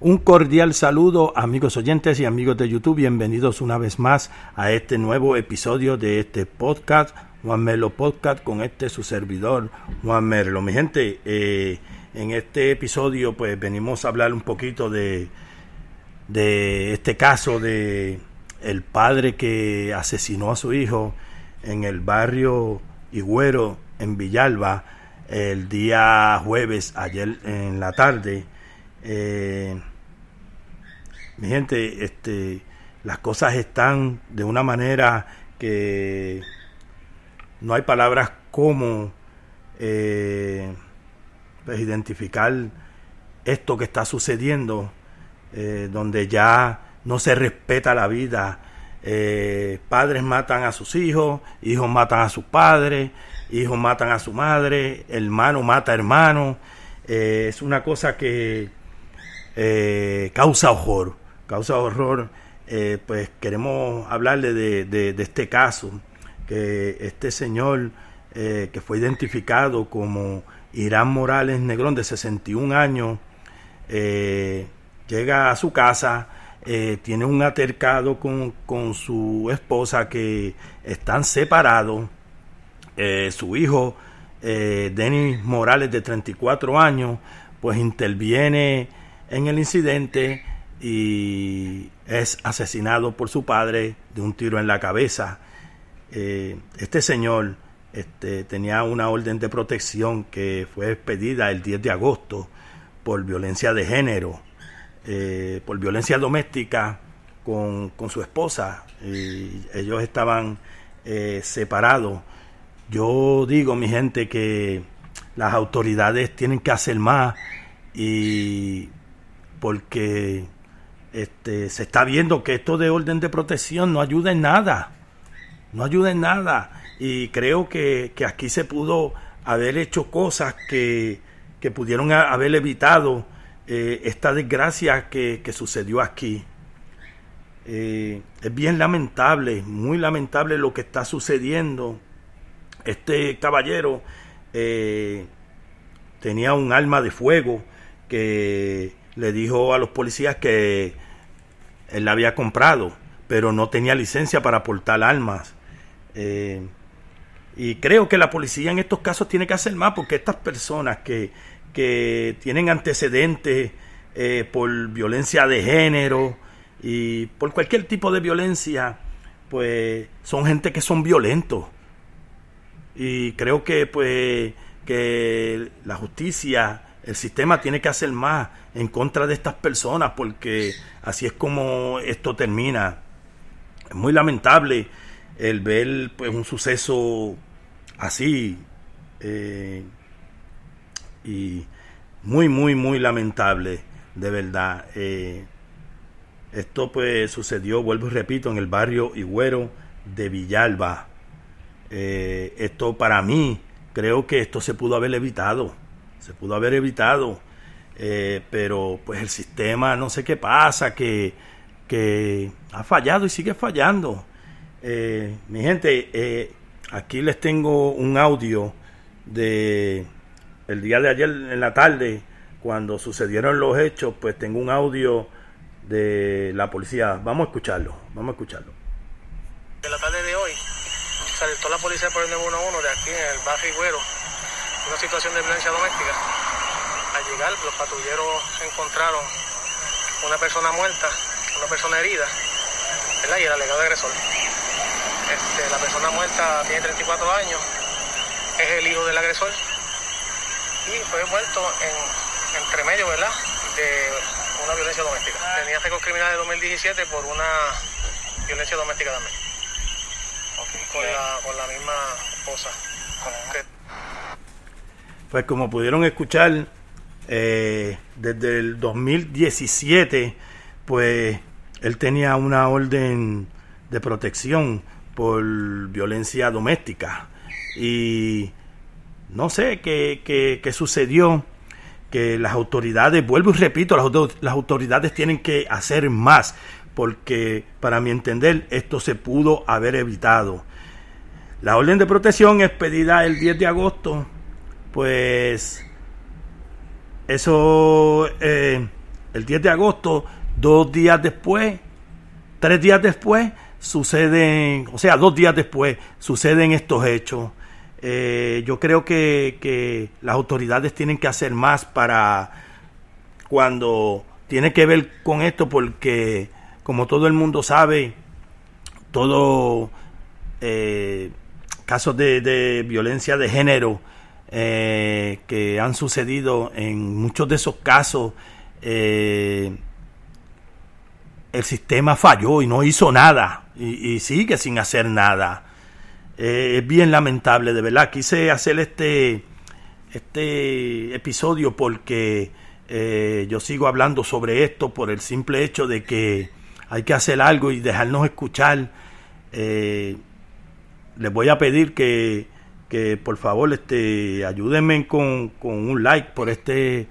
Un cordial saludo amigos oyentes y amigos de YouTube, bienvenidos una vez más a este nuevo episodio de este podcast, Juan Melo Podcast, con este su servidor, Juan Merlo. Mi gente, eh, en este episodio pues venimos a hablar un poquito de, de este caso de el padre que asesinó a su hijo en el barrio Higüero, en Villalba, el día jueves, ayer en la tarde. Eh, mi gente, este, las cosas están de una manera que no hay palabras como eh, pues, identificar esto que está sucediendo, eh, donde ya no se respeta la vida. Eh, padres matan a sus hijos, hijos matan a sus padres, hijos matan a su madre, hermano mata a hermano. es una cosa que causa horror, causa horror. pues queremos hablarle de, este caso que este señor eh, que fue identificado como Irán Morales Negrón de 61 años eh, llega a su casa, eh, tiene un altercado con, con, su esposa que están separados, su hijo Denis Morales de 34 años pues interviene en el incidente y es asesinado por su padre de un tiro en la cabeza. Eh, este señor este, tenía una orden de protección que fue expedida el 10 de agosto por violencia de género, eh, por violencia doméstica con, su esposa. Y ellos estaban eh, separados. Yo digo, mi gente, que las autoridades tienen que hacer más y porque este, se está viendo que esto de orden de protección no ayuda en nada no ayuda en nada. Y creo que, aquí se pudo haber hecho cosas que, que pudieron haber evitado eh, esta desgracia que, sucedió aquí. Eh, es bien lamentable, muy lamentable lo que está sucediendo. Este caballero eh, tenía un arma de fuego que le dijo a los policías que él la había comprado, pero no tenía licencia para portar armas. Eh, y creo que la policía en estos casos tiene que hacer más porque estas personas que, que tienen antecedentes eh, por violencia de género y por cualquier tipo de violencia, pues son gente que son violentos. Y creo que pues que la justicia, el sistema tiene que hacer más en contra de estas personas porque así es como esto termina. Es muy lamentable el ver pues un suceso así eh, y muy muy muy lamentable de verdad. Eh, esto pues sucedió vuelvo y repito en el barrio Higüero de Villalba. Eh, esto para mí creo que esto se pudo haber evitado se pudo haber evitado pero pues el sistema no sé qué pasa que, que ha fallado y sigue fallando eh, mi gente, eh, aquí les tengo un audio de el día de ayer en la tarde, cuando sucedieron los hechos, pues tengo un audio de la policía. Vamos a escucharlo, vamos a escucharlo. En la tarde de hoy, salió la policía por el 911 de aquí en el barrio Higuero, una situación de violencia doméstica. Al llegar, los patrulleros encontraron una persona muerta, una persona herida, ¿verdad? y el alegado agresor. Este, la persona muerta tiene 34 años, es el hijo del agresor y fue muerto en entre medio, ¿verdad? De una violencia doméstica. Tenía récord criminal de 2017 por una violencia doméstica también. con, la, con la misma esposa. Pues como pudieron escuchar, eh, desde el 2017, pues él tenía una orden de protección por violencia doméstica. Y no sé qué, qué- qué sucedió, que las autoridades, vuelvo y repito, las, las autoridades tienen que hacer más, porque para mi entender esto se pudo haber evitado. La orden de protección es pedida el 10 de agosto, pues eso, eh, el 10 de agosto, dos días después, tres días después, suceden, o sea, dos días después, suceden estos hechos. Eh, yo creo que, que las autoridades tienen que hacer más para cuando tiene que ver con esto, porque como todo el mundo sabe, todo eh, casos de, de violencia de género eh, que han sucedido en muchos de esos casos eh, el sistema falló y no hizo nada y, sigue sin hacer nada. Eh, es bien lamentable de verdad. Quise hacer este este episodio porque yo sigo hablando sobre esto por el simple hecho de que hay que hacer algo y dejarnos escuchar. Les voy a pedir que, que por favor este, ayúdenme con, con un like por este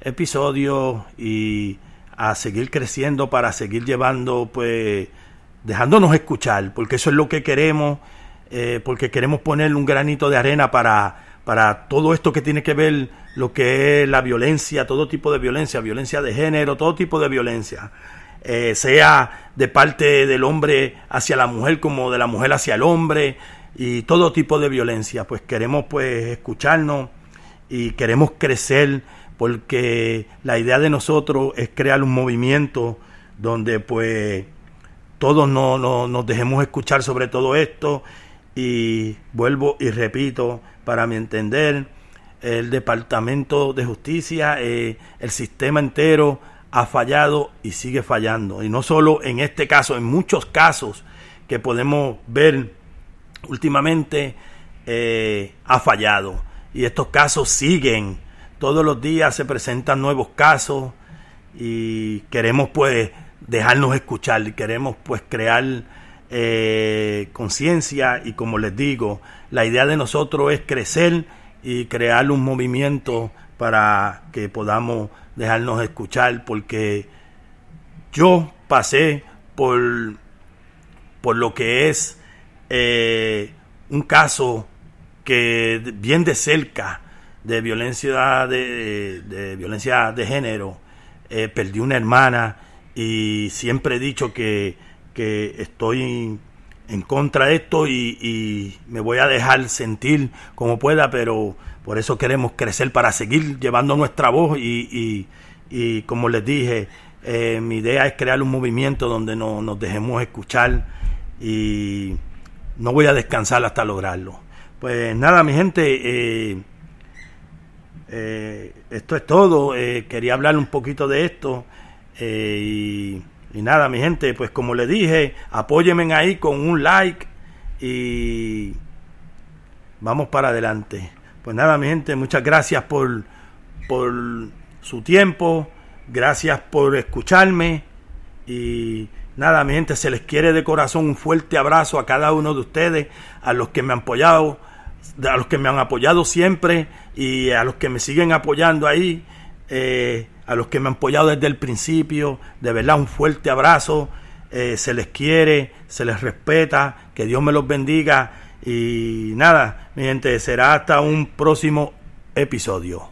episodio y a seguir creciendo para seguir llevando, pues, dejándonos escuchar, porque eso es lo que queremos, eh, porque queremos poner un granito de arena para, para todo esto que tiene que ver lo que es la violencia, todo tipo de violencia, violencia de género, todo tipo de violencia eh, sea de parte del hombre hacia la mujer como de la mujer hacia el hombre y todo tipo de violencia. Pues queremos pues escucharnos y queremos crecer porque la idea de nosotros es crear un movimiento donde pues todos no, no- nos dejemos escuchar sobre todo esto y vuelvo y repito, para mi entender, el Departamento de Justicia, eh, el sistema entero ha fallado y sigue fallando. Y no solo en este caso, en muchos casos que podemos ver últimamente eh, ha fallado. Y estos casos siguen. Todos los días se presentan nuevos casos y queremos pues dejarnos escuchar y queremos pues crear eh, conciencia y como les digo, la idea de nosotros es crecer y crear un movimiento para que podamos dejarnos escuchar porque yo pasé por, por lo que es eh, un caso que bien de cerca de violencia de, violencia de género eh, perdí una hermana y siempre he dicho que, que estoy en contra de esto y, me voy a dejar sentir como pueda, pero por eso queremos crecer para seguir llevando nuestra voz y, y- y como les dije, eh, mi idea es crear un movimiento donde no- nos dejemos escuchar y no voy a descansar hasta lograrlo. Pues nada, mi gente, eh, eh, esto es todo. Eh, quería hablar un poquito de esto. eh, y, y nada, mi gente, pues como le dije, apóyenme ahí con un like y vamos para adelante. Pues nada, mi gente, muchas gracias por, por su tiempo, gracias por escucharme y nada, mi gente, se les quiere de corazón un fuerte abrazo a cada uno de ustedes, a los que me han apoyado, a los que me han apoyado siempre y a los que me siguen apoyando ahí, eh, a los que me han apoyado desde el principio, de verdad un fuerte abrazo, eh, se les quiere, se les respeta, que Dios me los bendiga. Y nada, mi gente, será hasta un próximo episodio.